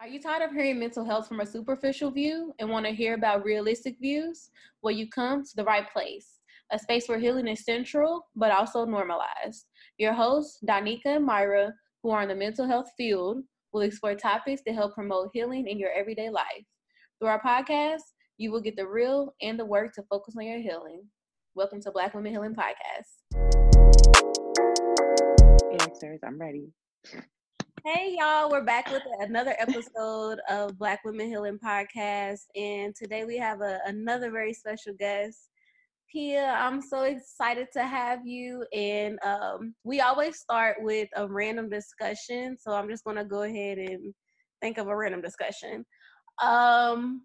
Are you tired of hearing mental health from a superficial view and want to hear about realistic views? Well, you come to the right place, a space where healing is central but also normalized. Your hosts, Donika and Myra, who are in the mental health field, will explore topics that help promote healing in your everyday life. Through our podcast, you will get the real and the work to focus on your healing. Welcome to Black Women Healing Podcast. Answers, I'm ready. Hey y'all, we're back with another episode of Black Women Healing Podcast, and today we have a, another very special guest, Pia. I'm so excited to have you, and um, we always start with a random discussion, so I'm just gonna go ahead and think of a random discussion. Um,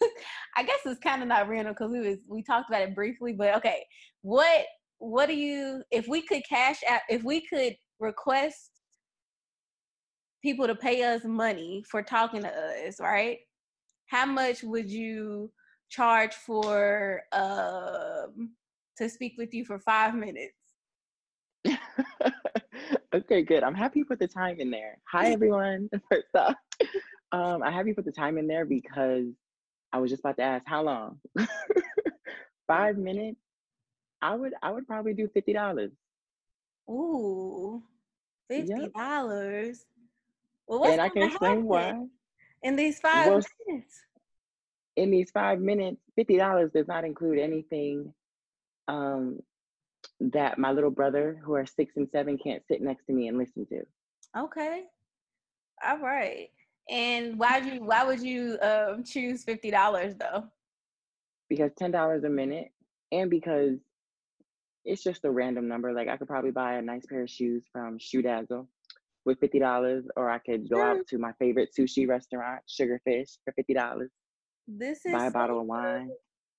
I guess it's kind of not random because we was we talked about it briefly, but okay, what what do you if we could cash out if we could request people to pay us money for talking to us, right? How much would you charge for um to speak with you for five minutes? okay, good. I'm happy you put the time in there. Hi everyone. First off, um, I'm happy you put the time in there because I was just about to ask how long. five minutes. I would I would probably do fifty dollars. Ooh, fifty dollars. Well, and I can explain why. In these five minutes. In these five minutes, fifty dollars does not include anything um, that my little brother, who are six and seven, can't sit next to me and listen to. Okay. All right. And why would you why would you um, choose fifty dollars though? Because ten dollars a minute, and because it's just a random number. Like I could probably buy a nice pair of shoes from Shoe Dazzle with fifty dollars, or I could go out to my favorite sushi restaurant, Sugarfish, for fifty dollars. This is buy a bottle of wine.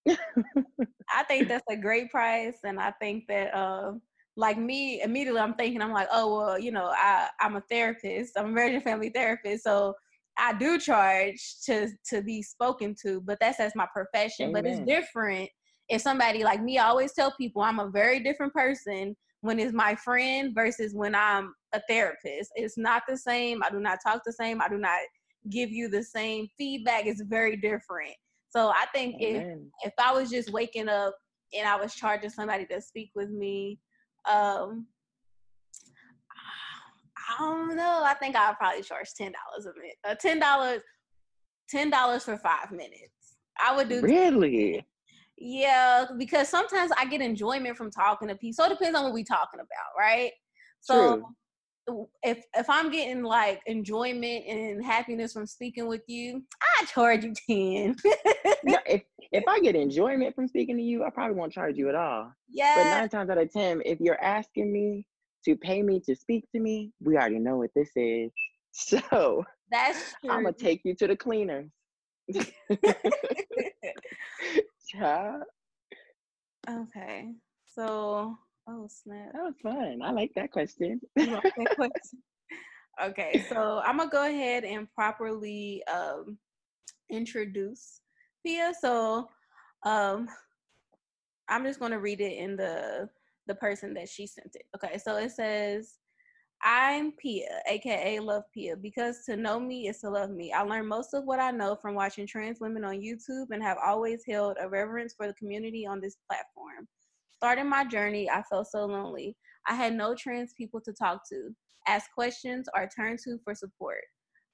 I think that's a great price, and I think that uh, like me, immediately I'm thinking I'm like, oh well, you know, I I'm a therapist, I'm a marriage and family therapist, so I do charge to to be spoken to, but that's as my profession. Amen. But it's different if somebody like me. I always tell people I'm a very different person when it's my friend versus when I'm a therapist. It's not the same. I do not talk the same. I do not give you the same feedback. It's very different. So I think Amen. if if I was just waking up and I was charging somebody to speak with me, um, I don't know. I think I'll probably charge ten dollars a minute. Uh, ten dollars, ten dollars for five minutes. I would do really. Yeah, because sometimes I get enjoyment from talking to people. So it depends on what we're talking about, right? So True. if if I'm getting like enjoyment and happiness from speaking with you, I charge you ten. if if I get enjoyment from speaking to you, I probably won't charge you at all. Yeah. But nine times out of ten, if you're asking me to pay me to speak to me, we already know what this is. So that's true. I'm gonna take you to the cleaners. Child. Okay. So, oh snap. That was fun. I like that question. okay, so I'm gonna go ahead and properly um, introduce Pia. So, um, I'm just gonna read it in the the person that she sent it. Okay, so it says, I'm Pia, aka Love Pia, because to know me is to love me. I learned most of what I know from watching trans women on YouTube and have always held a reverence for the community on this platform. Starting my journey, I felt so lonely. I had no trans people to talk to, ask questions, or turn to for support.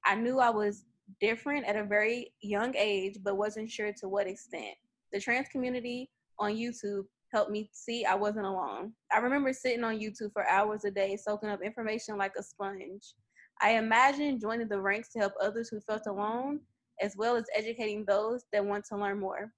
I knew I was different at a very young age, but wasn't sure to what extent. The trans community on YouTube helped me see I wasn't alone. I remember sitting on YouTube for hours a day, soaking up information like a sponge. I imagined joining the ranks to help others who felt alone, as well as educating those that want to learn more.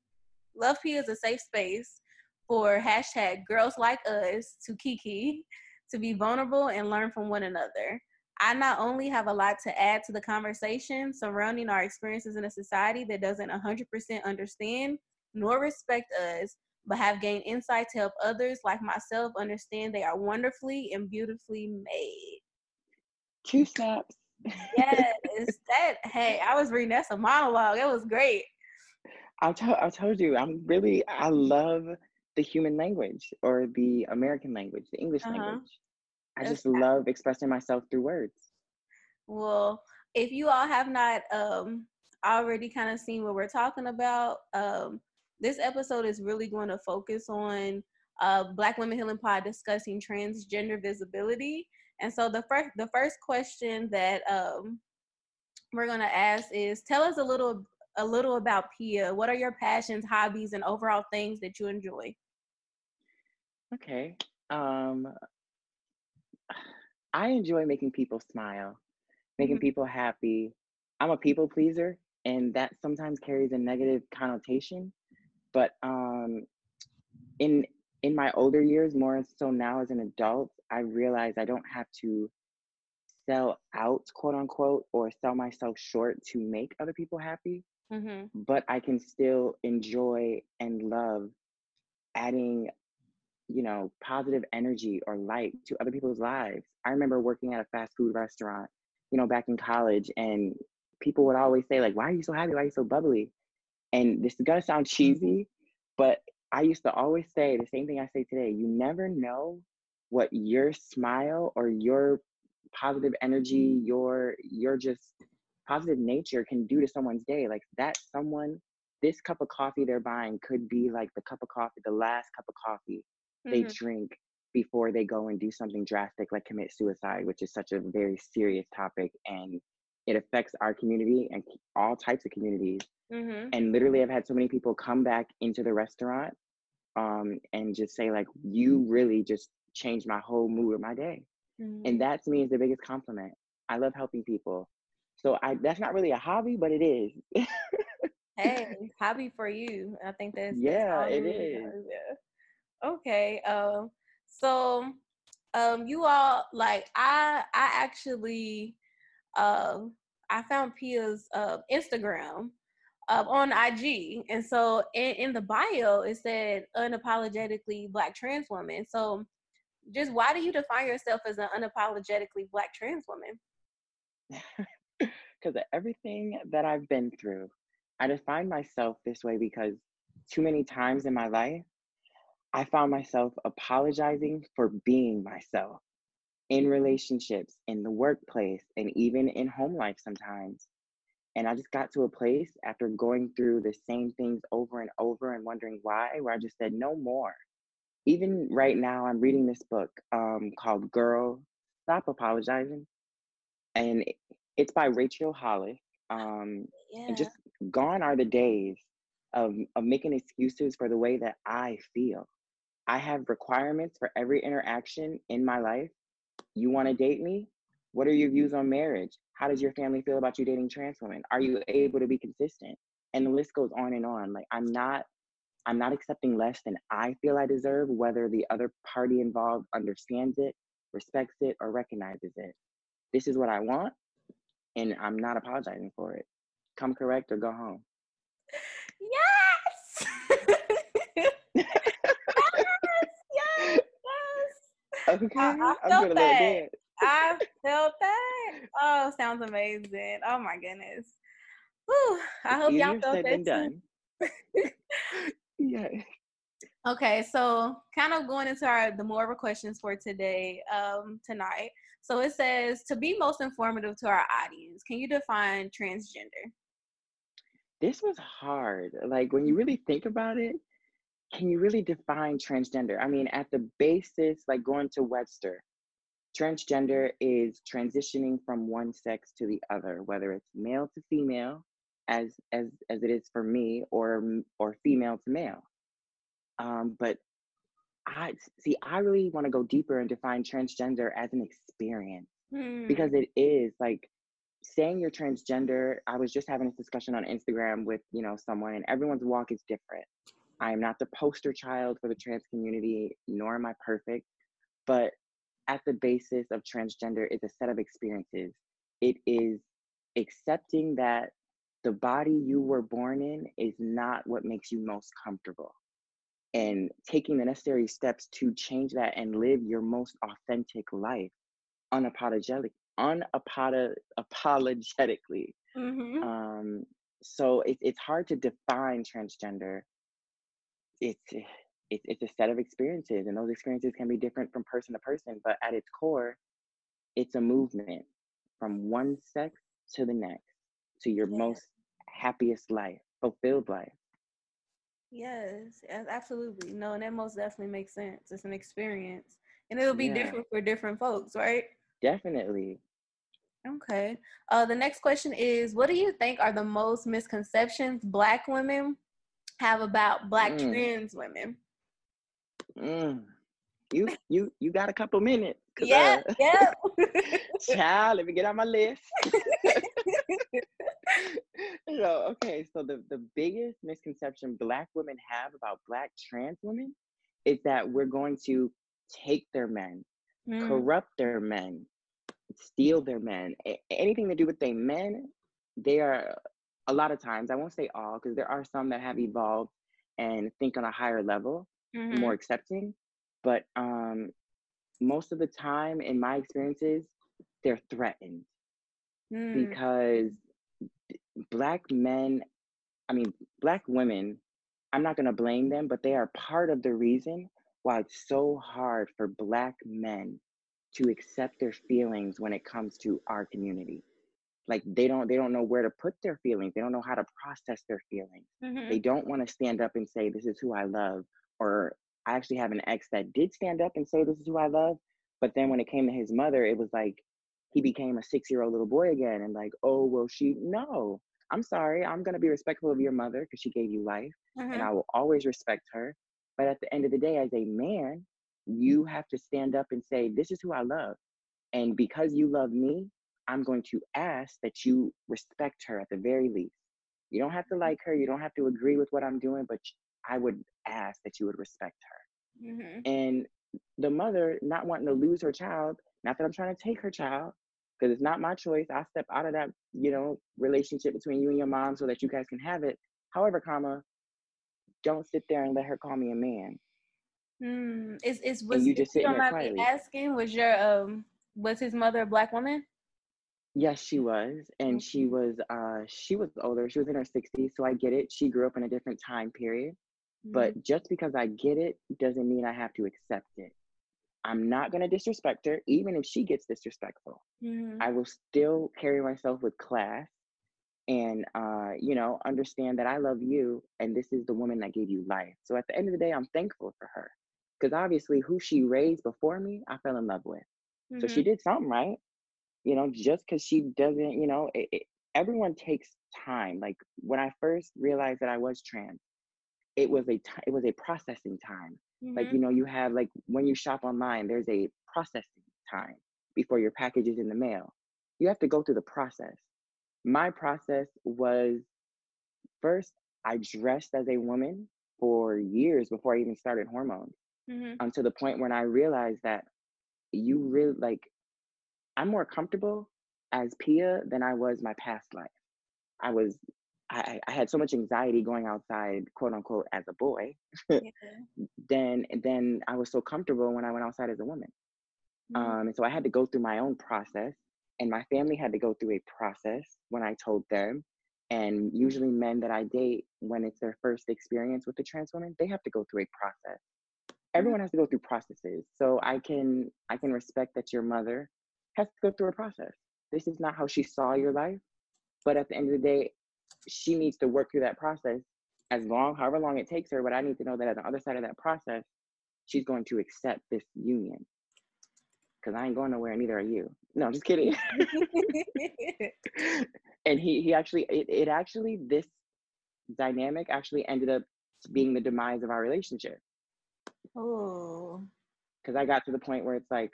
Love P is a safe space for hashtag girls like us to Kiki to be vulnerable and learn from one another. I not only have a lot to add to the conversation surrounding our experiences in a society that doesn't 100% understand nor respect us, but have gained insight to help others like myself understand they are wonderfully and beautifully made. Two snaps. yes, that. Hey, I was reading that's a monologue. It was great. I told I told you I'm really I love the human language or the American language, the English uh-huh. language. I just love expressing myself through words. Well, if you all have not um, already kind of seen what we're talking about, um, this episode is really going to focus on uh, Black Women Healing Pod discussing transgender visibility. And so the first the first question that um, we're gonna ask is tell us a little a little about Pia. What are your passions, hobbies, and overall things that you enjoy? Okay. Um, I enjoy making people smile, making mm-hmm. people happy. I'm a people pleaser, and that sometimes carries a negative connotation. But um, in in my older years, more so now as an adult, I realize I don't have to sell out, quote unquote, or sell myself short to make other people happy. Mm-hmm. But I can still enjoy and love adding, you know, positive energy or light to other people's lives. I remember working at a fast food restaurant, you know, back in college, and people would always say, like, why are you so happy? Why are you so bubbly? And this is gonna sound cheesy, but I used to always say the same thing I say today. You never know what your smile or your positive energy, your your just positive nature can do to someone's day. Like that someone, this cup of coffee they're buying could be like the cup of coffee, the last cup of coffee mm-hmm. they drink before they go and do something drastic like commit suicide, which is such a very serious topic and it affects our community and all types of communities. Mm-hmm. And literally, I've had so many people come back into the restaurant um, and just say like, "You really just changed my whole mood of my day," mm-hmm. and that to me is the biggest compliment. I love helping people, so I that's not really a hobby, but it is. hey, hobby for you. I think that's yeah, that's it is. Yeah. Okay. Um. So, um, you all like I I actually, um, I found Pia's uh Instagram um, on IG. And so in, in the bio, it said unapologetically black trans woman. So just why do you define yourself as an unapologetically black trans woman? Because of everything that I've been through. I define myself this way because too many times in my life, I found myself apologizing for being myself in relationships, in the workplace, and even in home life sometimes. And I just got to a place after going through the same things over and over and wondering why, where I just said, no more. Even right now, I'm reading this book um, called Girl, Stop Apologizing. And it's by Rachel Hollis. Um, yeah. And just gone are the days of, of making excuses for the way that I feel. I have requirements for every interaction in my life. You want to date me? What are your views on marriage? How does your family feel about you dating trans women? Are you able to be consistent? And the list goes on and on. Like I'm not I'm not accepting less than I feel I deserve, whether the other party involved understands it, respects it, or recognizes it. This is what I want, and I'm not apologizing for it. Come correct or go home. Yes! yes! Yes! Yes! Okay, I, I I'm gonna that. I felt that. Oh, sounds amazing. Oh my goodness. Whew, I hope y'all felt that done. yeah. Okay, so kind of going into our the more questions for today, um, tonight. So it says to be most informative to our audience, can you define transgender? This was hard. Like when you really think about it, can you really define transgender? I mean, at the basis, like going to Webster, transgender is transitioning from one sex to the other, whether it's male to female, as as as it is for me, or or female to male. Um, but I see. I really want to go deeper and define transgender as an experience hmm. because it is like saying you're transgender. I was just having this discussion on Instagram with you know someone, and everyone's walk is different. I am not the poster child for the trans community, nor am I perfect, but at the basis of transgender is a set of experiences. It is accepting that the body you were born in is not what makes you most comfortable and taking the necessary steps to change that and live your most authentic life unapologetic unapologetically mm-hmm. um, so it, it's hard to define transgender it's it, it's a set of experiences and those experiences can be different from person to person but at its core it's a movement from one sex to the next, to your Yeah. most happiest life, fulfilled life. Yes, absolutely. No, and that most definitely makes sense. It's an experience, and it'll be Yeah. different for different folks, right? Definitely. Okay. Uh, the next question is, what do you think are the most misconceptions Black women have about Black Mm. trans women? Mm. You you you got a couple minutes. Yeah, uh, yeah. child, let me get on my list. know, okay, so the, the biggest misconception black women have about black trans women is that we're going to take their men, Mm, corrupt their men, steal their men, a- anything to do with their men, they are a lot of times, I won't say all, because there are some that have evolved and think on a higher level, mhm, more accepting. But um most of the time in my experiences, they're threatened mm, because black men, I mean, black women, I'm not going to blame them, but they are part of the reason why it's so hard for black men to accept their feelings when it comes to our community. Like they don't they don't know where to put their feelings. They don't know how to process their feelings. mhm, They don't want to stand up and say this is who I love or I actually have an ex that did stand up and say this is who I love, but then when it came to his mother, it was like he became a six year old little boy again and like, oh, well, she, no, I'm sorry. I'm going to be respectful of your mother because she gave you life and mhm, I will always respect her. But at the end of the day, as a man, you have to stand up and say, this is who I love. And because you love me, I'm going to ask that you respect her at the very least. You don't have to like her, you don't have to agree with what I'm doing, but I would ask that you would respect her mhm, and the mother not wanting to lose her child not that i'm trying to take her child because it's not my choice i step out of that you know relationship between you and your mom so that you guys can have it however comma don't sit there and let her call me a man mm. Is is was you if just you sitting don't there quietly. asking? Was your um was his mother a Black woman? yes she was and she was uh she was older she was in her 60s so i get it she grew up in a different time period But just because i get it doesn't mean i have to accept it i'm not going to disrespect her even if she gets disrespectful mhm, I will still carry myself with class and uh, you know, understand that I love you and this is the woman that gave you life. So at the end of the day, I'm thankful for her. Because obviously who she raised before me, I fell in love with. So she mhm, did something right. You know, just because she doesn't, you know, it, it, everyone takes time. Like when I first realized that I was trans, it was a it was a processing time. Like mhm, you know, you have like when you shop online, there's a processing time before your package is in the mail. You have to go through the process. My process was first I dressed as a woman for years before I even started hormones. mhm, Um, to the point when I realized that you really like I'm more comfortable as Pia than I was my past life. I was I, I had so much anxiety going outside, quote unquote, as a boy. yeah, then then I was so comfortable when I went outside as a woman. mhm, Um, and so I had to go through my own process, and my family had to go through a process when I told them. And usually, men that I date, when it's their first experience with a trans woman, they have to go through a process. Everyone has to go through processes. So I can I can respect that your mother has to go through a process. This is not how she saw your life, but at the end of the day, she needs to work through that process as long, however long it takes her. But I need to know that at the other side of that process, she's going to accept this union because I ain't going nowhere, and neither are you. No, I'm just kidding. and he he actually it, it actually this dynamic actually ended up being the demise of our relationship oh, because I got to the point where it's like,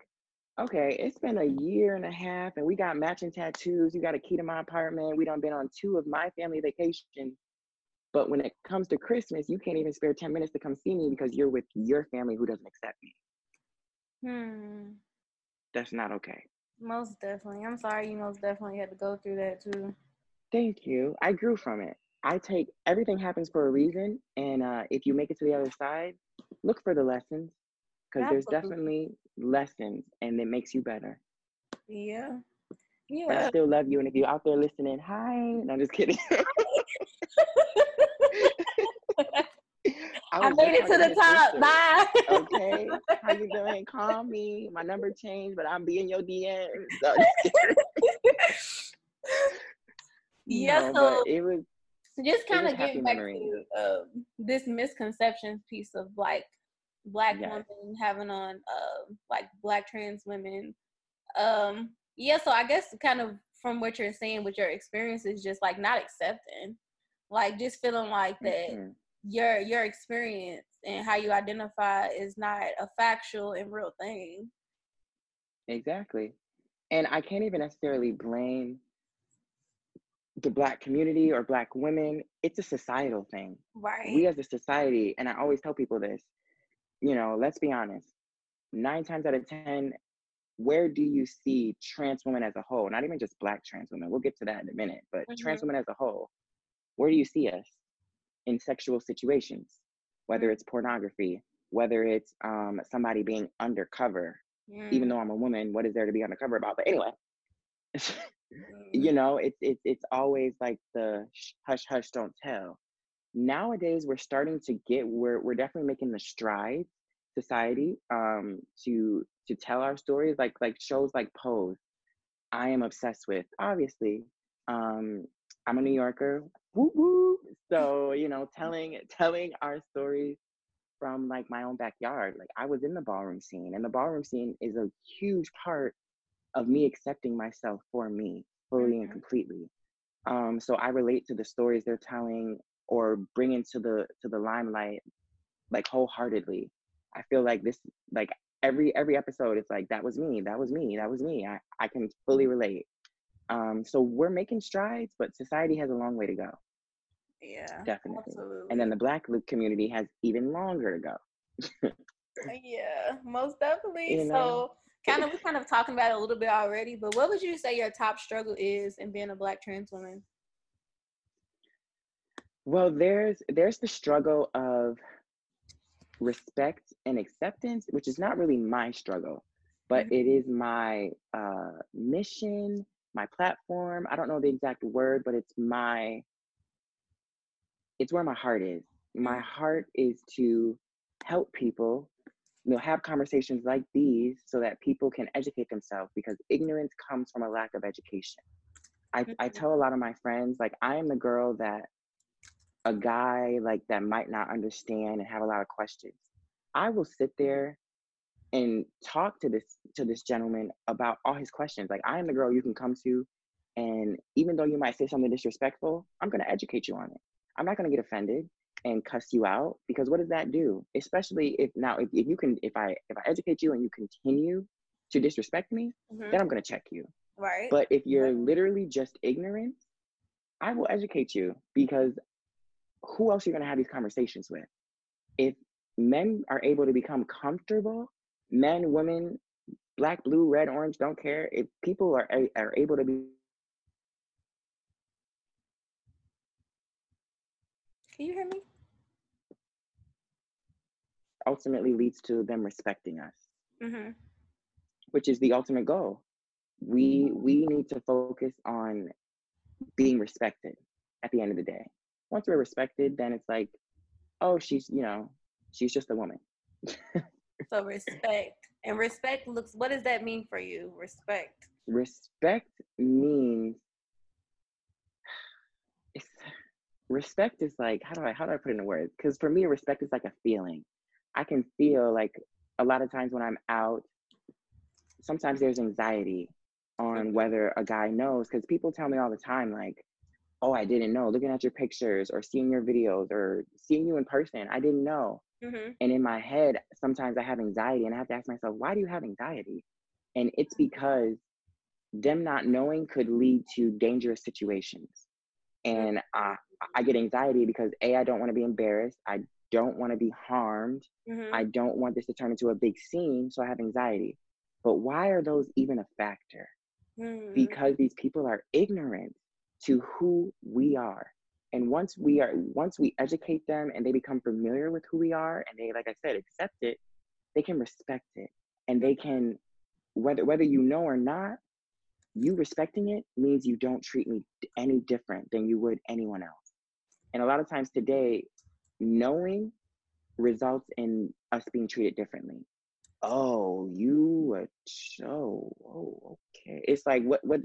okay, it's been a year and a half, and we got matching tattoos. You got a key to my apartment. We done been on two of my family vacations. But when it comes to Christmas, you can't even spare 10 minutes to come see me because you're with your family who doesn't accept me. hmm. That's not okay. Most definitely. I'm sorry you most definitely had to go through that too. Thank you. I grew from it. I take everything happens for a reason. And uh, if you make it to the other side, look for the lessons because there's definitely lessons and it makes you better. Yeah. But I still love you. And if you're out there listening, hi. No, I'm just kidding. I, was made it to the top. Bye. Okay. How you doing? Call me. My number changed, but I'm being your DM. So, just yeah, know, so it was just kind of getting back memory. to uh, this misconceptions piece of like black yes. women having on uh, like black trans women. Um, yeah, so I guess kind of from what you're saying with your experience is just like not accepting, like just feeling like that mm-hmm. your your experience and how you identify is not a factual and real thing. Exactly. And I can't even necessarily blame the black community or black women. It's a societal thing. Right. We as a society, and I always tell people this, you know, let's be honest. Nine times out of 10, where do you see trans women as a whole? Not even just black trans women. We'll get to that in a minute, but mm-hmm. trans women as a whole, where do you see us in sexual situations? Whether mm. it's pornography, whether it's um, somebody being undercover, mm. even though I'm a woman, what is there to be undercover about? But anyway, mm. you know, it's it's it's always like the hush hush don't tell. Nowadays, we're starting to get we're we're definitely making the strides society um to to tell our stories like like shows like pose i am obsessed with obviously um i'm a new yorker woo woo so you know telling telling our stories from like my own backyard like i was in the ballroom scene and the ballroom scene is a huge part of me accepting myself for me fully and mm-hmm. completely um so i relate to the stories they're telling or bringing to the to the limelight like wholeheartedly I feel like this like every every episode it's like that was me, that was me, that was me. I, I can fully mm-hmm. relate. Um, so we're making strides, but society has a long way to go. Yeah. Definitely. Absolutely. And then the black community has even longer to go. yeah, most definitely. You know? So kind of we kind of talking about it a little bit already, but what would you say your top struggle is in being a black trans woman? Well, there's there's the struggle of respect and acceptance, which is not really my struggle, but mm-hmm. it is my uh, mission, my platform. I don't know the exact word, but it's my, it's where my heart is. My mm-hmm. heart is to help people you know have conversations like these so that people can educate themselves because ignorance comes from a lack of education I, I mm-hmm. tell a lot of my friends like i am the girl that a guy like that might not understand and have a lot of questions i will sit there and talk to this to this gentleman about all his questions like i am the girl you can come to and even though you might say something disrespectful i'm going to educate you on it. I'm not going to get offended and cuss you out because what does that do? Especially if now if, if you can if i if i educate you and you continue to disrespect me mm-hmm. then i'm going to check you. Right but if you're literally just ignorant i will educate you because who else are you going to have these conversations with? If men are able to become comfortable, men, women, black, blue, red, orange, don't care. If people are are able to be Can you hear me? Ultimately leads to them respecting us. Mm-hmm. Which is the ultimate goal. We we need to focus on being respected at the end of the day once we're respected, then it's like, oh, she's, you know, she's just a woman. so respect. And respect looks what does that mean for you? Respect. Respect means it's respect is like how do I how do I put it in words? Because for me, respect is like a feeling. I can feel like a lot of times when I'm out, sometimes there's anxiety on mm-hmm. whether a guy knows because people tell me all the time like oh, I didn't know, looking at your pictures or seeing your videos or seeing you in person, I didn't know. Mm-hmm. And in my head, sometimes I have anxiety and I have to ask myself, why do you have anxiety? And it's because them not knowing could lead to dangerous situations. And I, I get anxiety because A, I don't want to be embarrassed. I don't want to be harmed. Mm-hmm. I don't want this to turn into a big scene. So I have anxiety. But why are those even a factor? Mm-hmm. Because these people are ignorant to who we are. And once we are once we educate them and they become familiar with who we are and they like i said accept it they can respect it. And they can whether whether you know or not you respecting it means you don't treat me any different than you would anyone else. And a lot of times today knowing results in us being treated differently. Oh you a show. Oh okay. It's like what what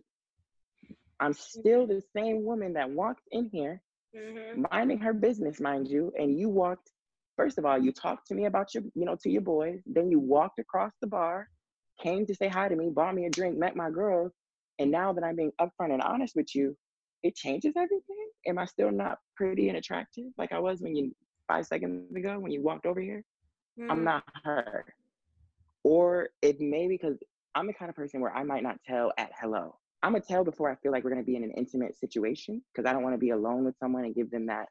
I'm still the same woman that walked in here, mm-hmm. minding her business, mind you, and you walked. First of all, you talked to me about your, you know, to your boys. Then you walked across the bar, came to say hi to me, bought me a drink, met my girls, and now that I'm being upfront and honest with you, it changes everything. Am I still not pretty and attractive like I was when you five seconds ago when you walked over here? Mm. I'm not her. Or it may be because I'm the kind of person where I might not tell at hello. I'm gonna tell before I feel like we're gonna be in an intimate situation because I don't want to be alone with someone and give them that.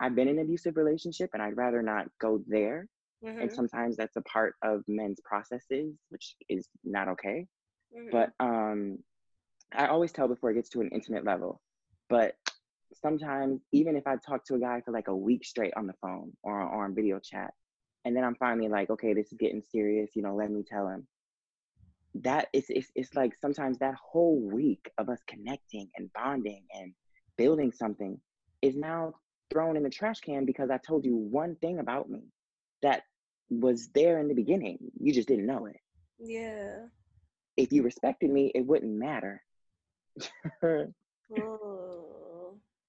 I've been in an abusive relationship and I'd rather not go there. Mm-hmm. And sometimes that's a part of men's processes, which is not okay. Mm-hmm. But um, I always tell before it gets to an intimate level. But sometimes, even if I talk to a guy for like a week straight on the phone or, or on video chat, and then I'm finally like, okay, this is getting serious, you know, let me tell him. That it's, it's, it's like sometimes that whole week of us connecting and bonding and building something is now thrown in the trash can because I told you one thing about me that was there in the beginning. You just didn't know it. Yeah. If you respected me, it wouldn't matter.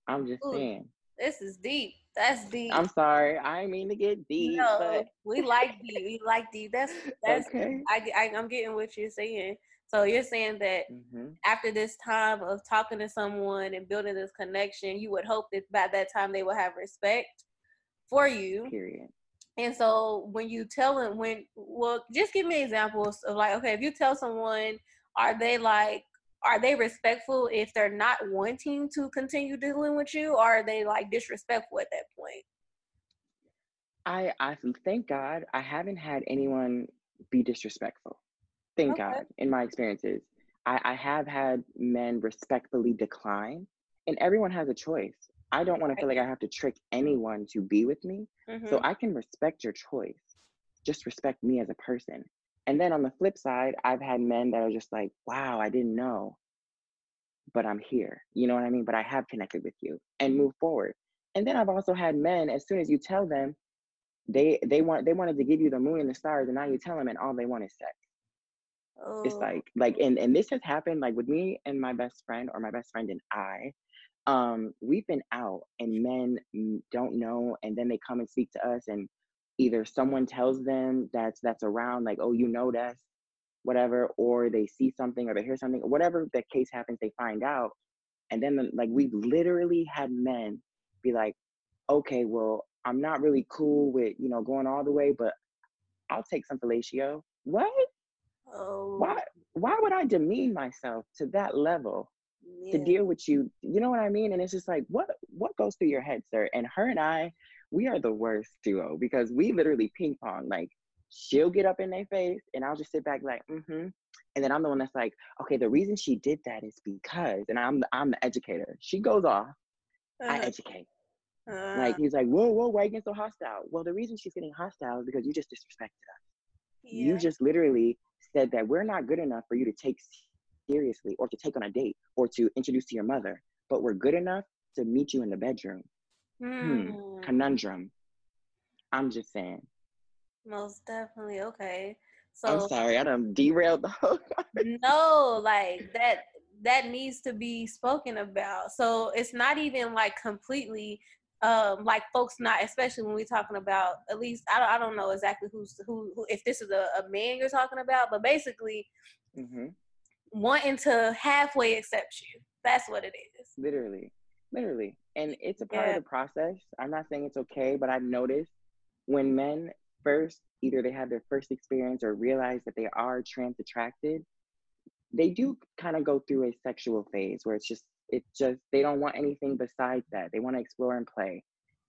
I'm just Ooh, saying. This is deep. That's deep. I'm sorry. I mean to get deep. No, but... we like deep. We like deep. That's that's. Okay. I, I I'm getting what you're saying. So you're saying that mm-hmm. after this time of talking to someone and building this connection, you would hope that by that time they will have respect for you. Period. And so when you tell them when well, just give me examples of like, okay, if you tell someone, are they like are they respectful if they're not wanting to continue dealing with you or are they like disrespectful at that point? I i thank god i haven't had anyone be disrespectful. Thank okay. god in my experiences I, I have had men respectfully decline and everyone has a choice. I don't want to feel like i have to trick anyone to be with me mm-hmm. so i can respect your choice. Just respect me as a person and then on the flip side, I've had men that are just like, wow, I didn't know, but I'm here. You know what I mean? But I have connected with you and move forward. And then I've also had men, as soon as you tell them, they they want they wanted to give you the moon and the stars, and now you tell them, and all they want is sex. Oh. It's like like and and this has happened like with me and my best friend or my best friend and I. Um, we've been out and men don't know, and then they come and speak to us, and either someone tells them that's that's around like oh you know that's whatever or they see something or they hear something whatever the case happens they find out and then like we've literally had men be like okay well i'm not really cool with you know going all the way but i'll take some fellatio. What? Oh. Why why would i demean myself to that level yeah. to deal with you? You know what i mean? And it's just like what what goes through your head sir? And her and i we are the worst duo because we literally ping pong. Like she'll get up in their face and I'll just sit back like, mm-hmm. And then I'm the one that's like, okay, the reason she did that is because, and I'm the, I'm the educator. She goes off, uh-huh. I educate. Uh-huh. Like he's like, whoa, whoa, why are you getting so hostile? Well, the reason she's getting hostile is because you just disrespected us. Yeah. You just literally said that we're not good enough for you to take seriously or to take on a date or to introduce to your mother, but we're good enough to meet you in the bedroom. Hmm. hmm. Conundrum. I'm just saying. Most definitely. Okay. So I'm sorry, I done derailed the whole No, like that that needs to be spoken about. So it's not even like completely um like folks not especially when we're talking about at least I don't I don't know exactly who's who, who if this is a, a man you're talking about, but basically mm-hmm. wanting to halfway accept you. That's what it is. Literally. Literally. And it's a part yeah. of the process. I'm not saying it's okay, but I've noticed when men first either they have their first experience or realize that they are trans attracted, they do kind of go through a sexual phase where it's just it's just they don't want anything besides that. They want to explore and play.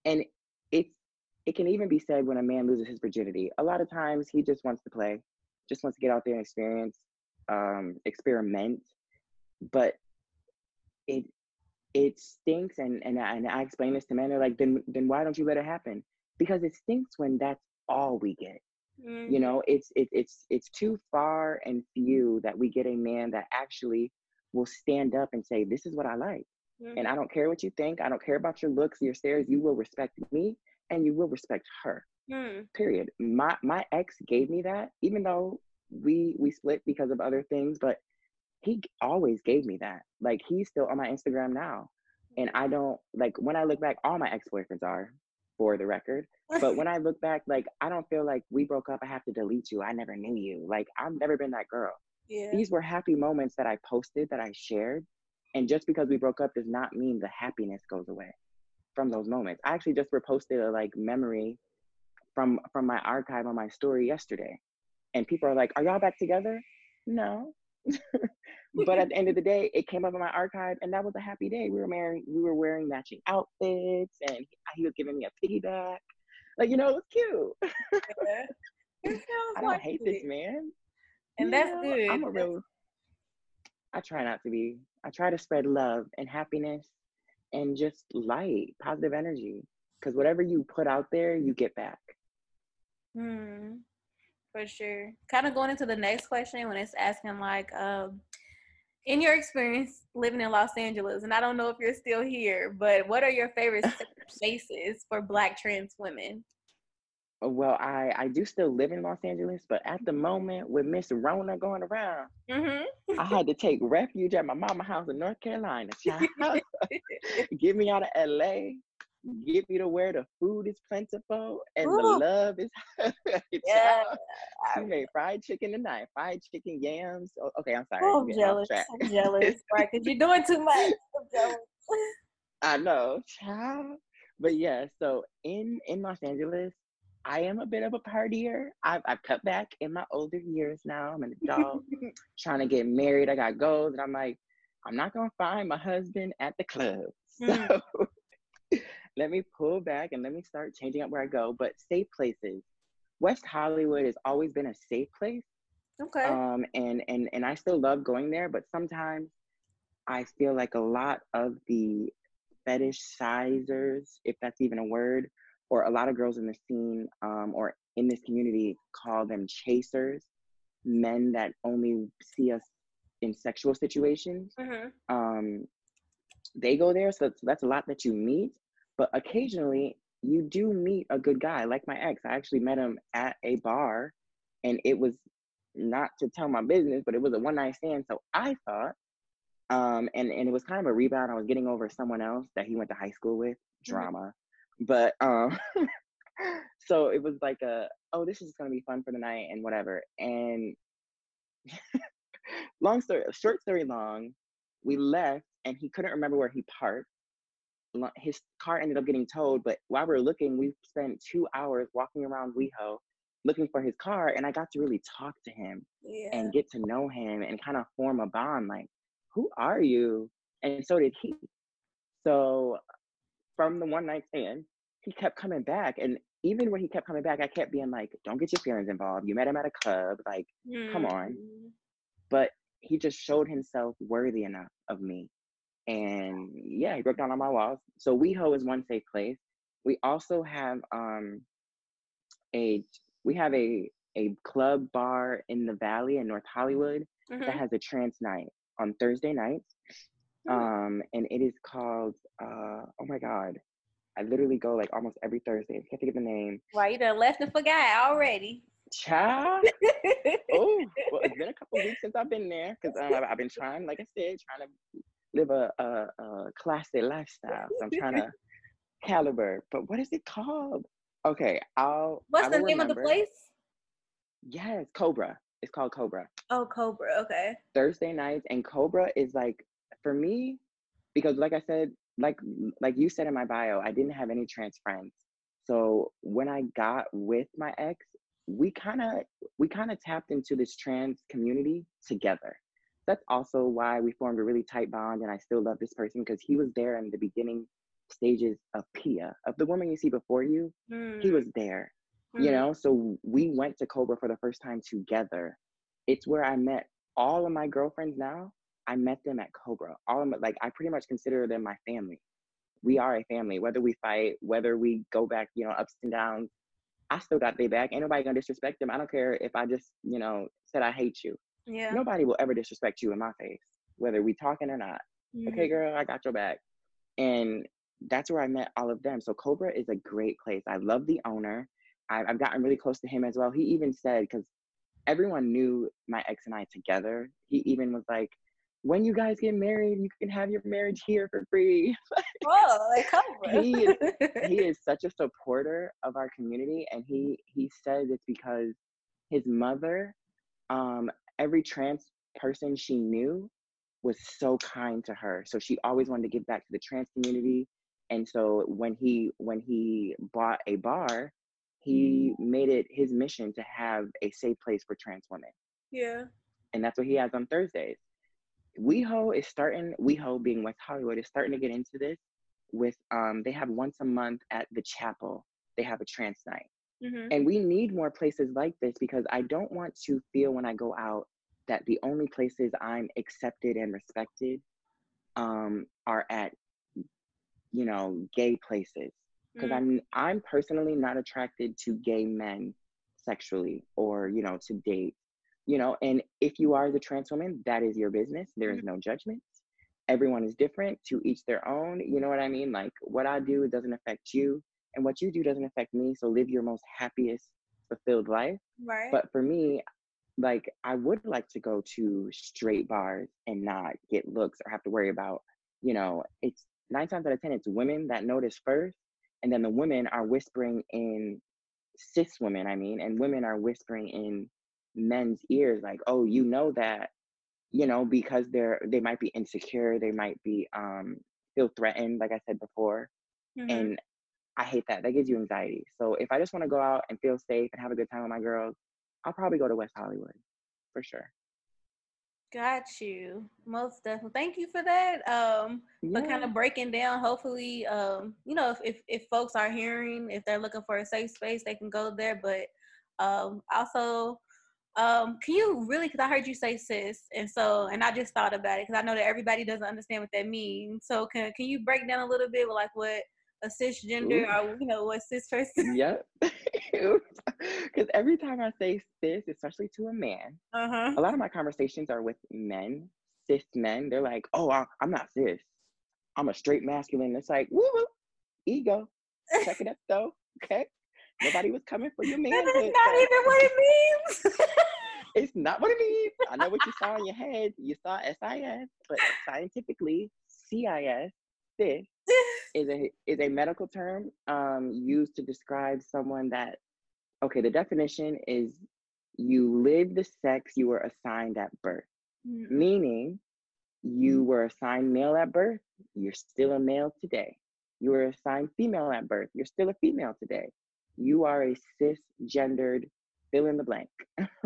And it's it can even be said when a man loses his virginity. A lot of times he just wants to play, just wants to get out there and experience, um, experiment. But it it stinks and and I, and I explain this to men they're like then then why don't you let it happen because it stinks when that's all we get mm-hmm. you know it's it, it's it's too far and few that we get a man that actually will stand up and say this is what I like mm-hmm. and I don't care what you think I don't care about your looks your stares you will respect me and you will respect her mm. period my my ex gave me that even though we we split because of other things but he always gave me that. Like he's still on my Instagram now. And I don't like when I look back, all my ex-boyfriends are for the record. But when I look back, like I don't feel like we broke up, I have to delete you. I never knew you. Like I've never been that girl. Yeah. These were happy moments that I posted, that I shared. And just because we broke up does not mean the happiness goes away from those moments. I actually just reposted a like memory from from my archive on my story yesterday. And people are like, Are y'all back together? No. but at the end of the day, it came up in my archive, and that was a happy day. We were wearing we were wearing matching outfits, and he was giving me a piggyback. Like you know, it was cute. Yeah. It I don't like hate it. this man. And You that's know, good. I'm a real. I try not to be. I try to spread love and happiness, and just light, positive energy. Because whatever you put out there, you get back. Hmm. For sure. Kind of going into the next question when it's asking like, um, in your experience living in Los Angeles, and I don't know if you're still here, but what are your favorite spaces for Black trans women? Uh, Well, I I do still live in Los Angeles, but at the moment with Miss Rona going around, Mm-hmm. I had to take refuge at my mama house in North Carolina. Get me out of LA. Get me to where the food is plentiful and the love is. Yeah. She made fried chicken tonight. Fried chicken, yams. Oh, okay, I'm sorry. Oh, I'm jealous. I'm jealous. Right, because you're doing too much. I'm jealous. I know, child. But yeah, so in in Los Angeles, I am a bit of a partier. I've I've cut back in my older years now. I'm an adult, trying to get married. I got goals, and I'm like, I'm not gonna find my husband at the club. Mm. Let me pull back and let me start changing up where I go. But safe places. West Hollywood has always been a safe place Okay. um and and and i still love going there but sometimes i feel like a lot of the fetish sizers if that's even a word or a lot of girls in the scene um or in this community call them chasers men that only see us in sexual situations hmm um, they go there. So that's, that's a lot that you meet. But occasionally, you do meet a good guy. Like my ex, I actually met him at a bar, and it was not to tell my business, but it was a one night stand. So I thought, um, and and it was kind of a rebound. I was getting over someone else that he went to high school with. Drama, but um, so it was like a oh, this is gonna be fun for the night and whatever. And long story, short story long, we left and he couldn't remember where he parked. His car ended up getting towed, but while we were looking, we spent two hours walking around WeHo looking for his car, and I got to really talk to him Yeah. and get to know him and kind of form a bond. Like, who are you? And so did he. So from the one night stand, he kept coming back, and even when he kept coming back, I kept being like, "Don't get your feelings involved. You met him at a club, like." come on. Mm. but he just showed himself worthy enough of me. And yeah, he broke down on my walls. So WeHo is one safe place. We also have um a we have a a club bar in the valley in North Hollywood Mhm. that has a trance night on Thursday nights. Mm. Um and it is called uh oh my god. I literally go like almost every Thursday. I can't think of the name. Why you done left and forgot already? Child. oh, well, it's been a couple weeks since I've been there because um, I've, I've been trying, like I said, trying to live a, a, a classy lifestyle. So I'm trying to caliber. But what is it called? Okay, I'll. What's the name of the place? Yes, Cobra. It's called Cobra. Oh, Cobra. Okay. Thursday nights, and Cobra is like for me because, like I said, like like you said in my bio, I didn't have any trans friends. So when I got with my ex, we kind of we kind of tapped into this trans community together. That's also why we formed a really tight bond, and I still love this person because he was there in the beginning stages of Pia, of the woman you see before you. He was there, you Mm. know. So we went to Cobra for the first time together. It's where I met all of my girlfriends now. I met them at Cobra. All of my, like I pretty much consider them my family. We are a family. Whether we fight, whether we go back, you know, ups and downs, I still got their back. Ain't nobody gonna disrespect them. I don't care if I just, you know, said I hate you. Yeah. Nobody will ever disrespect you in my face, whether we talking or not. Okay, Mhm. girl, I got your back. And that's where I met all of them. So Cobra is a great place. I love the owner. I, I've gotten really close to him as well. He even said, because everyone knew my ex and I together, he even was like, when you guys get married, you can have your marriage here for free. oh, like he is, he is such a supporter of our community, and he he says it's because his mother, um, every trans person she knew was so kind to her. So she always wanted to give back to the trans community. And so when he when he bought a bar, he mm. made it his mission to have a safe place for trans women. Yeah. And that's what he has on Thursdays. WeHo is starting, WeHo being West Hollywood, is starting to get into this with, um, they have once a month at the chapel, they have a trans night. Mm-hmm. And we need more places like this because I don't want to feel when I go out that the only places I'm accepted and respected um, are at, you know, gay places. Because mm-hmm. I'm I'm personally not attracted to gay men sexually or you know to date you know and if you are the trans woman that is your business there is mm-hmm. no judgment everyone is different to each their own you know what i mean like what i do doesn't affect you and what you do doesn't affect me so live your most happiest fulfilled life right but for me like i would like to go to straight bars and not get looks or have to worry about you know it's nine times out of ten it's women that notice first and then the women are whispering in cis women i mean and women are whispering in men's ears like oh you know that you know because they're they might be insecure they might be um feel threatened like i said before mm-hmm. and i hate that that gives you anxiety so if i just want to go out and feel safe and have a good time with my girls i'll probably go to west hollywood for sure Got you. Most definitely. Thank you for that. Um, yeah. but kind of breaking down, hopefully, um, you know, if, if, if folks are hearing, if they're looking for a safe space, they can go there. But um, also, um, can you really? Because I heard you say cis, and so, and I just thought about it because I know that everybody doesn't understand what that means. So, can can you break down a little bit, like what a cisgender Ooh. or you know what cis person? Yep. Because every time I say cis, especially to a man, uh-huh. a lot of my conversations are with men, cis men. They're like, "Oh, I'm not cis. I'm a straight masculine." It's like, woo, woo ego. Check it up though. Okay. Nobody was coming for your man. That's not even what it means. it's not what it means. I know what you saw in your head. You saw SIS, but scientifically, CIS, cis, is a is a medical term um, used to describe someone that. Okay, the definition is you live the sex you were assigned at birth, mm-hmm. meaning you were assigned male at birth. You're still a male today. You were assigned female at birth. You're still a female today you are a cisgendered fill in the blank.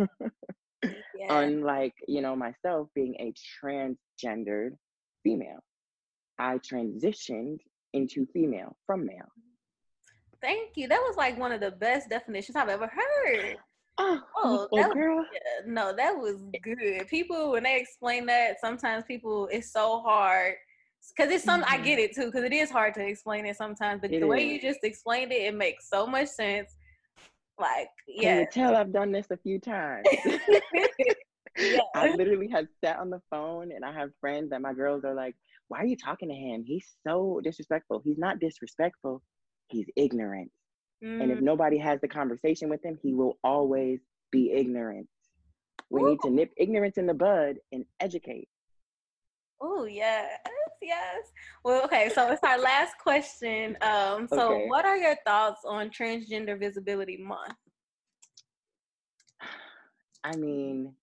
yeah. Unlike, you know, myself being a transgendered female. I transitioned into female from male. Thank you. That was like one of the best definitions I've ever heard. Oh, oh, oh girl. Was, no, that was good. People, when they explain that, sometimes people, it's so hard because it's some mm-hmm. I get it too because it is hard to explain it sometimes. But it the is. way you just explained it, it makes so much sense. Like, yeah. Can you tell I've done this a few times? yeah. I literally have sat on the phone and I have friends that my girls are like, "Why are you talking to him? He's so disrespectful." He's not disrespectful. He's ignorant. Mm. And if mm. nobody has the conversation with him, he will always be ignorant. We Ooh. need to nip ignorance in the bud and educate. Oh yes, yes. Well, okay. So it's our last question. Um, so okay. what are your thoughts on Transgender Visibility Month? I mean,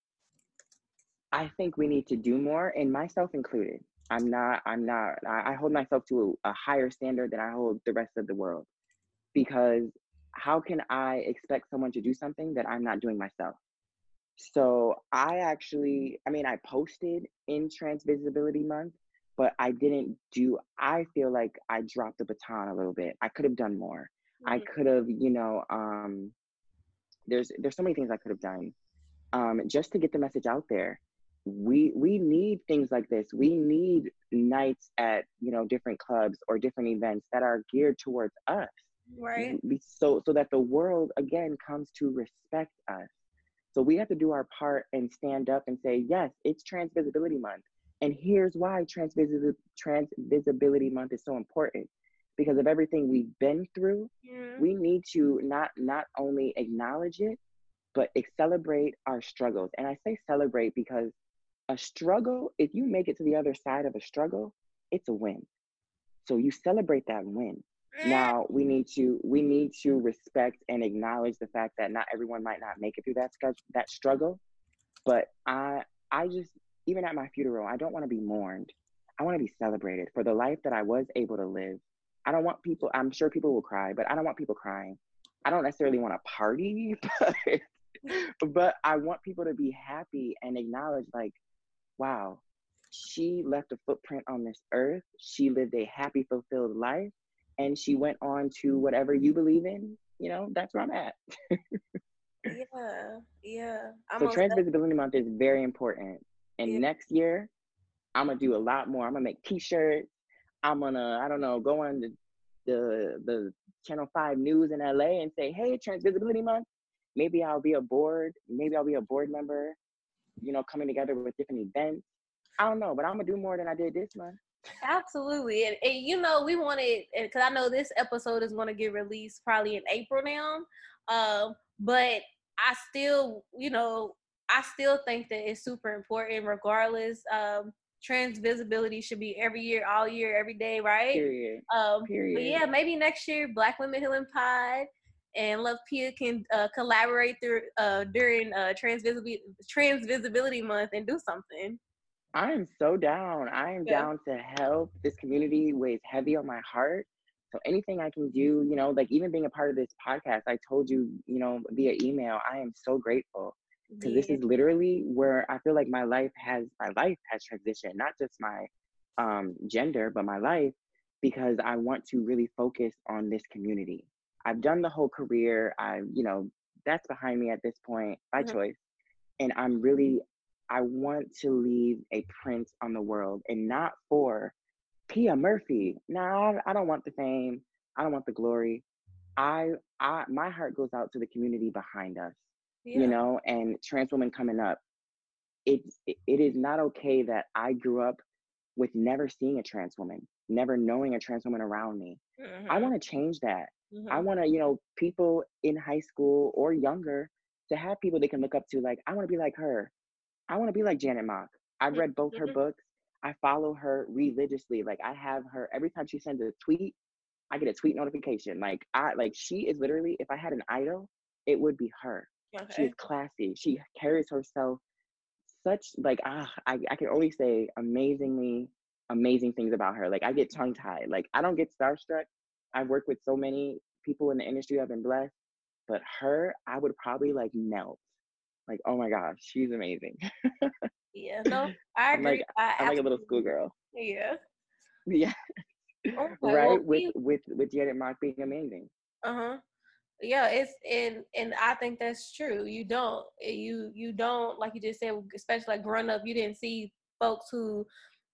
I think we need to do more, and myself included. I'm not. I'm not. I, I hold myself to a, a higher standard than I hold the rest of the world, because how can I expect someone to do something that I'm not doing myself? So I actually, I mean, I posted in Trans Visibility Month, but I didn't do, I feel like I dropped the baton a little bit. I could have done more. Mm-hmm. I could have, you know, um, there's there's so many things I could have done um, just to get the message out there. We we need things like this. We need nights at you know different clubs or different events that are geared towards us, right? So so that the world again comes to respect us. So we have to do our part and stand up and say, yes, it's Trans Visibility Month. And here's why Trans, Trans Visibility Month is so important. Because of everything we've been through, yeah. we need to not not only acknowledge it, but celebrate our struggles. And I say celebrate because a struggle, if you make it to the other side of a struggle, it's a win. So you celebrate that win. Now we need to we need to respect and acknowledge the fact that not everyone might not make it through that that struggle. But I I just even at my funeral, I don't want to be mourned. I want to be celebrated for the life that I was able to live. I don't want people, I'm sure people will cry, but I don't want people crying. I don't necessarily want to party, but, but I want people to be happy and acknowledge, like, wow, she left a footprint on this earth. She lived a happy, fulfilled life, and she went on to mm-hmm. whatever you believe in. You know, that's where I'm at. yeah, yeah. I'm so Trans Visibility Month is very important. And yeah. next year, I'm gonna do a lot more. I'm gonna make T-shirts. I'm gonna, I don't know, go on the the the Channel Five News in LA and say, "Hey, Trans Visibility Month." Maybe I'll be a board. Maybe I'll be a board member. You know, coming together with different events. I don't know, but I'm gonna do more than I did this month. Absolutely, and, and you know, we wanted because I know this episode is to get released probably in April now. Um, but I still, you know, I still think that it's super important, regardless. Um, trans visibility should be every year, all year, every day, right? Period. Um, Period. But yeah, maybe next year, Black Women Healing Pod and Love Pia can uh, collaborate through uh, during uh, trans visibility trans visibility month and do something. I am so down. I am yeah. down to help. This community weighs heavy on my heart. So anything I can do, you know, like even being a part of this podcast, I told you, you know, via email, I am so grateful because yeah. this is literally where I feel like my life has my life has transitioned, not just my um, gender, but my life, because I want to really focus on this community. I've done the whole career. I, you know, that's behind me at this point by mm-hmm. choice, and I'm really, I want to leave a print on the world, and not for Pia Murphy. Now I don't want the fame. I don't want the glory. I, I, my heart goes out to the community behind us yeah. you know, and trans women coming up. It, it is not okay that I grew up with never seeing a trans woman, never knowing a trans woman around me. Mm-hmm. I want to change that. Mm-hmm. I want to, you know, people in high school or younger to have people they can look up to. Like, I want to be like her. I want to be like Janet Mock. I've read both her mm-hmm. books. I follow her religiously. Like, I have her every time she sends a tweet, I get a tweet notification. Like, I like she is literally, if I had an idol, it would be her. Okay. She is classy. She carries herself such like ah, I, I can only say amazingly amazing things about her. Like I get tongue tied. Like I don't get starstruck. I've worked with so many people in the industry. I've been blessed, but her, I would probably like melt. Like oh my gosh, she's amazing. yeah, no, I agree. I'm like, I am like a little schoolgirl. Yeah. Yeah. Okay, right well, with with with Janet Mock being amazing. Uh huh yeah it's and and i think that's true you don't eh, you you don't like you just said especially like growing up you didn't see folks who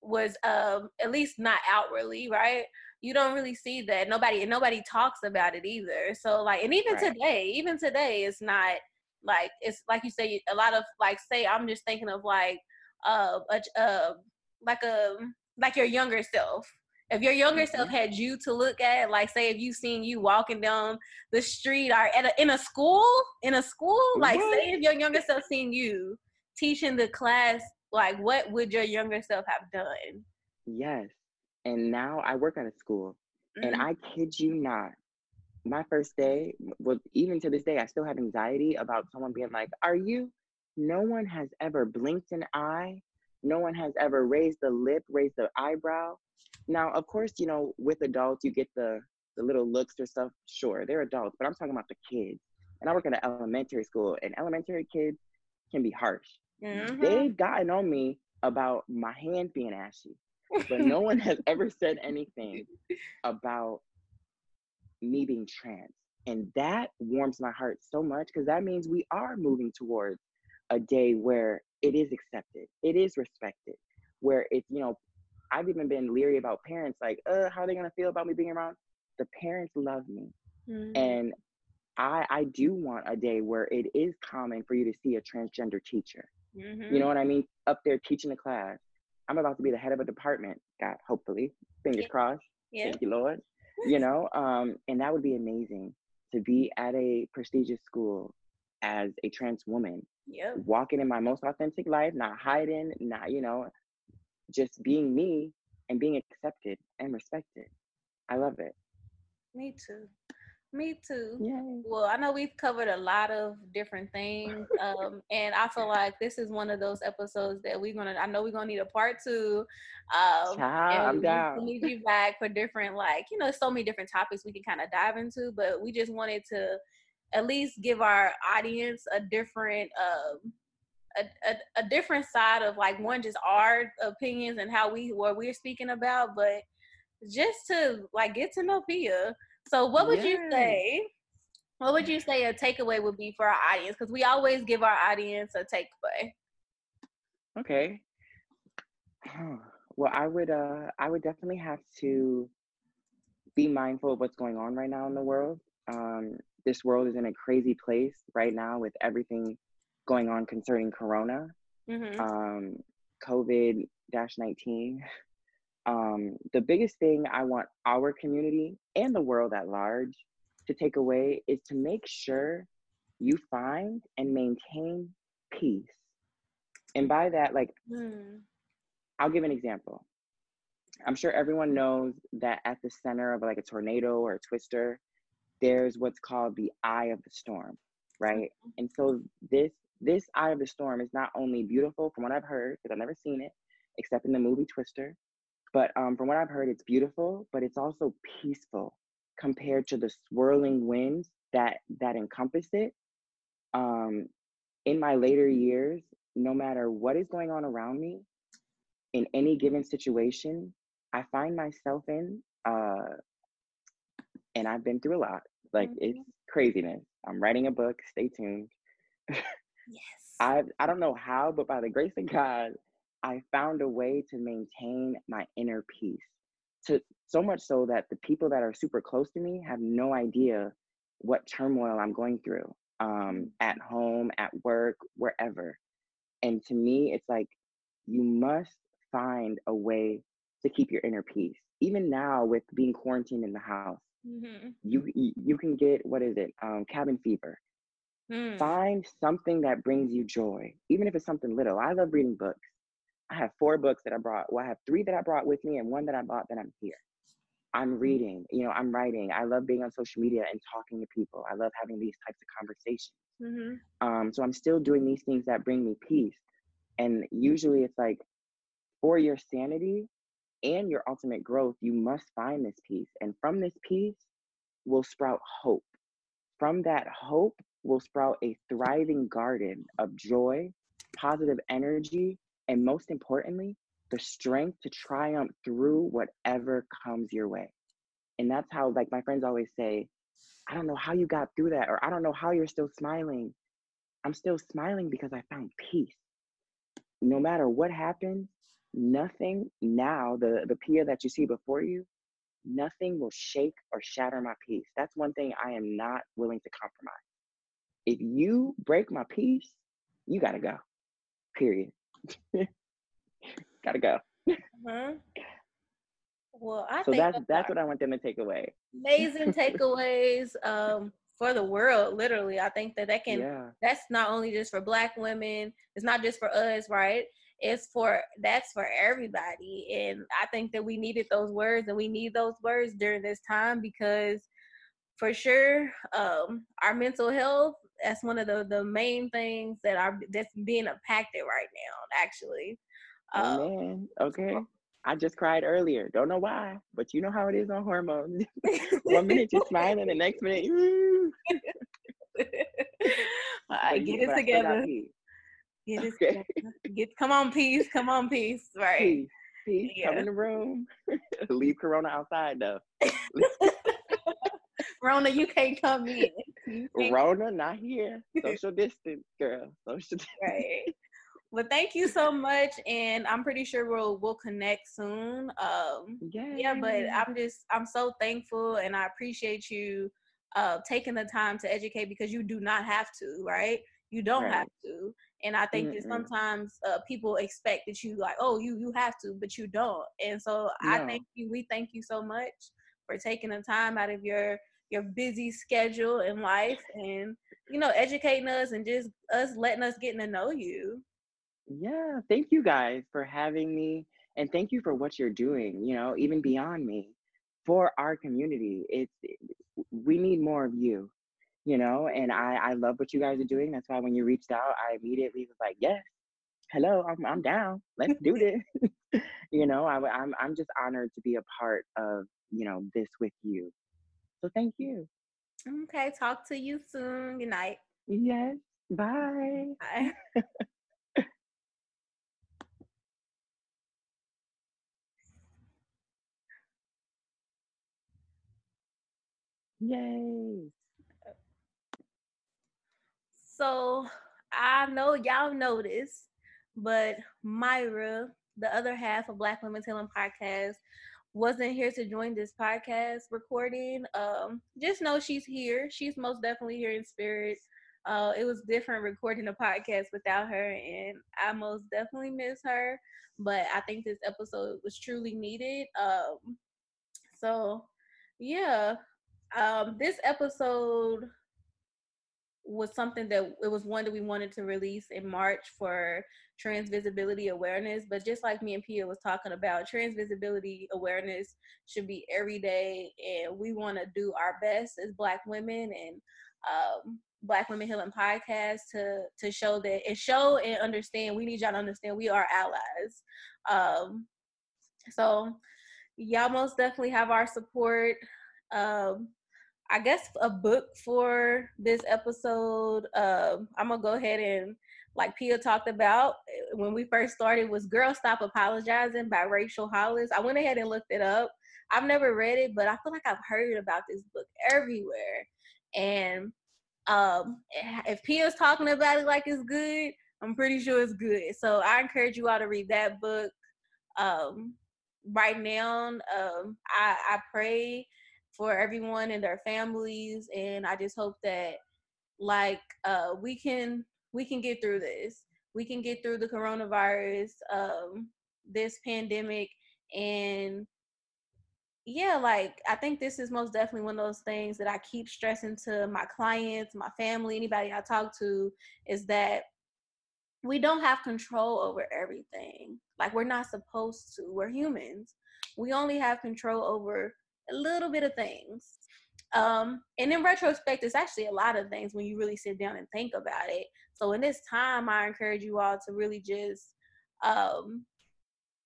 was um at least not outwardly right you don't really see that nobody and nobody talks about it either so like and even right. today even today it's not like it's like you say a lot of like say i'm just thinking of like uh a, uh like a like your younger self if your younger self mm-hmm. had you to look at, like say if you seen you walking down the street or at a, in a school, in a school, like what? say if your younger self seen you teaching the class, like what would your younger self have done? Yes. And now I work at a school. Mm-hmm. And I kid you not, my first day, well, even to this day, I still have anxiety about someone being like, Are you? No one has ever blinked an eye. No one has ever raised the lip, raised the eyebrow. Now, of course, you know, with adults, you get the the little looks or stuff. Sure, they're adults, but I'm talking about the kids. And I work at an elementary school, and elementary kids can be harsh. Mm-hmm. They've gotten on me about my hand being ashy, but no one has ever said anything about me being trans. And that warms my heart so much because that means we are moving towards a day where it is accepted, it is respected, where it's, you know, I've even been leery about parents, like, uh, how are they gonna feel about me being around? The parents love me. Mm-hmm. And I I do want a day where it is common for you to see a transgender teacher. Mm-hmm. You know mm-hmm. what I mean? Up there teaching the class. I'm about to be the head of a department, God, hopefully. Fingers yeah. crossed. Yeah. Thank you, Lord. you know, um, and that would be amazing to be at a prestigious school as a trans woman. Yep. Walking in my most authentic life, not hiding, not, you know, just being me and being accepted and respected. I love it. Me too. Me too. Yay. Well, I know we've covered a lot of different things, um, and I feel like this is one of those episodes that we're gonna. I know we're gonna need a part two. Um, Child, and I'm we down. need you back for different, like you know, so many different topics we can kind of dive into. But we just wanted to at least give our audience a different, um, a, a, a different side of like one just our opinions and how we what we're speaking about, but just to like get to know Pia. So, what would you say? What would you say a takeaway would be for our audience? Because we always give our audience a takeaway. Okay. Well, I would uh I would definitely have to be mindful of what's going on right now in the world. Um this world is in a crazy place right now with everything going on concerning corona, Mm-hmm. um COVID-19. Um the biggest thing I want our community and the world at large to take away is to make sure you find and maintain peace. And by that like mm I'll give an example. I'm sure everyone knows that at the center of like a tornado or a twister, there's what's called the eye of the storm, right? And so this this eye of the storm is not only beautiful from what I've heard, because I've never seen it, except in the movie Twister, but um, from what I've heard, it's beautiful, but it's also peaceful compared to the swirling winds that that encompass it. Um, in my later years, no matter what is going on around me, in any given situation I find myself in, uh, and I've been through a lot. Like it's craziness. I'm writing a book. Stay tuned. Yes. I I don't know how, but by the grace of God, I found a way to maintain my inner peace. To so much so that the people that are super close to me have no idea what turmoil I'm going through. Um, at home, at work, wherever. And to me, it's like you must find a way to keep your inner peace. Even now, with being quarantined in the house, mm-hmm. you you can get what is it? Um, cabin fever. mm Find something that brings you joy, even if it's something little. I love reading books. I have four books that I brought. Well, I have three that I brought with me, and one that I bought that I'm here. I'm reading. You know, I'm writing. I love being on social media and talking to people. I love having these types of conversations. Mm-hmm. Um, so I'm still doing these things that bring me peace. And usually it's like for your sanity and your ultimate growth, you must find this peace. And from this peace will sprout hope. From that hope will sprout a thriving garden of joy, positive energy, and most importantly, the strength to triumph through mm-hmm. whatever comes your way. And that's how, like, my friends always say, I don't know how you got through that, or I don't know how you're still smiling. I'm still smiling because I found peace. No matter what happens, nothing now, the, the Pia that you see before you, nothing will shake or shatter my peace. That's one thing I am not willing to compromise. If you break my peace, you gotta go. Period. gotta go. Uh-huh. Well, I So think that's that's what I want them to take away. amazing takeaways um, for the world. Literally, I think that that can Yeah. that's not only just for black women it's not just for us right it's for that's for everybody and i think that we needed those words and we need those words during this time because for sure um our mental health that's one of the the main things that are that's being impacted right now actually um, Amen. Okay. I just cried earlier. Don't know why, but you know how it is on hormones. One minute you're smiling, the next minute, ooh. All right, But get yeah, it I together get it Okay. together get come on peace come on peace right Peace. Peace. Come in the room. Leave Corona outside though. Rona, you can't come in. Rona not here. Social distance, girl. Social distance. right. Well, thank you so much, and I'm pretty sure we'll we'll connect soon. Um, Yeah. yeah, but I'm just I'm so thankful, and I appreciate you uh, taking the time to educate because you do not have to, right? You don't have to, and I think that Mm-mm. sometimes uh, people expect that you like, oh, you you have to, but you don't. And so I thank you. We thank you so much for taking the time out of your your busy schedule in life and you know, educating us and just us letting us getting to know you. Yeah, thank you guys for having me and thank you for what you're doing, you know, even mm-hmm. beyond me for our community. It's we need more of you, you know, and I I love what you guys are doing. That's why when you reached out, I immediately was like, "Yes. Hello, I'm I'm down. Let's do this." you know, I I'm I'm just honored to be a part of, you know, this with you. So thank you. Okay, talk to you soon. Good night. Yes. Mm-hmm. Bye. Bye. Yay. So I know y'all noticed, but Myra, the other half of Black Women Healing Podcast, wasn't here to join this podcast recording. Um, just know she's here. She's most definitely here in spirit. Uh, it was different recording a podcast without her, and I most definitely miss her. But I think this episode was truly needed. Um, so, yeah, um, this episode was something that it was one that we wanted to release in March for trans visibility awareness. But just like me and Pia was talking about, trans visibility awareness should be every day, and we want to do our best as Black women and um, Black Women Healing Podcast to to show that and show and understand. We need y'all to understand we are allies. Um, so y'all most definitely have our support. Um, I guess a book for this episode. Um, I'm gonna go ahead and like Pia talked about eh, when we first started was Girl Stop Apologizing by Rachel Hollis. I went ahead and looked it up. I've never read it, but I feel like I've heard about this book everywhere. And um, eh, if Pia's talking about it like it's good, I'm pretty sure it's good. So I encourage you all to read that book. Um, right now, um, I, I pray for everyone and their families and i just hope that like uh we can we can get through this. We can get through the coronavirus um this pandemic and yeah like i think this is most definitely one of those things that i keep stressing to my clients my family anybody i talk to is that we don't have control over everything. Like we're not supposed to. We're humans. We only have control over a little bit of things. Um, and in retrospect, it's actually a lot of things when you really sit down and think about it. So in this time, I encourage you all to really just um,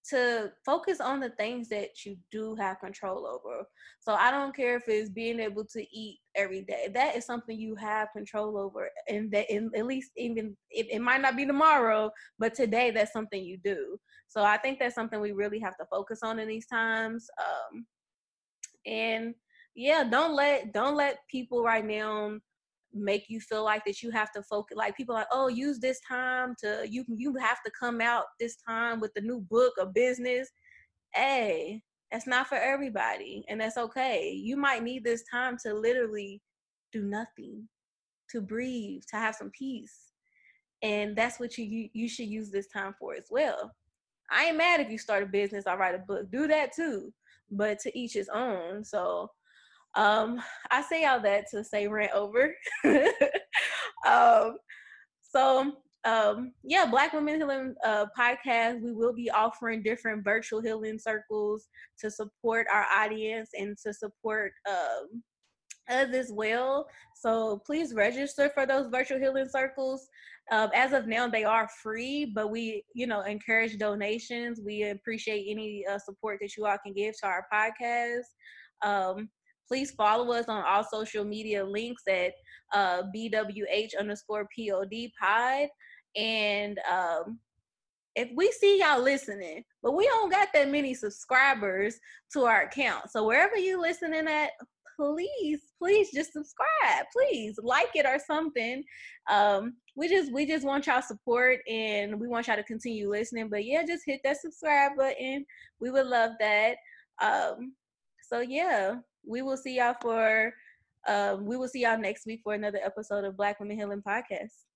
to focus on the things that you do have control over. So I don't care if it's being able to eat every day. That is something you have control over, and that in, at least even it, it might not be tomorrow, but today that's something you do. So I think that's something we really have to focus on in these times. Um, and yeah don't let don't let people right now make you feel like that you have to focus like people like oh use this time to you you have to come out this time with the new book or business. Hey that's not for everybody and that's okay. You might need this time to literally do nothing to breathe to have some peace and that's what you you, you should use this time for as well. I ain't mad if you start a business i write a book. Do that too but to each his own. So um I say all that to say rent over. um so um yeah black women healing uh podcast we will be offering different virtual healing circles to support our audience and to support um us as well so please register for those virtual healing circles um, as of now, they are free, but we, you know, encourage donations. We appreciate any uh, support that you all can give to our podcast. Um, please follow us on all social media links at uh, BWH underscore POD pod. And um, if we see y'all listening, but we don't got that many subscribers to our account. So wherever you listening at, please, please just subscribe. Please like it or something. Um, we just we just want y'all support and we want y'all to continue listening. But yeah, just hit that subscribe button. We would love that. Um, so yeah, we will see y'all for um, we will see y'all next week for another episode of Black Women Healing Podcast.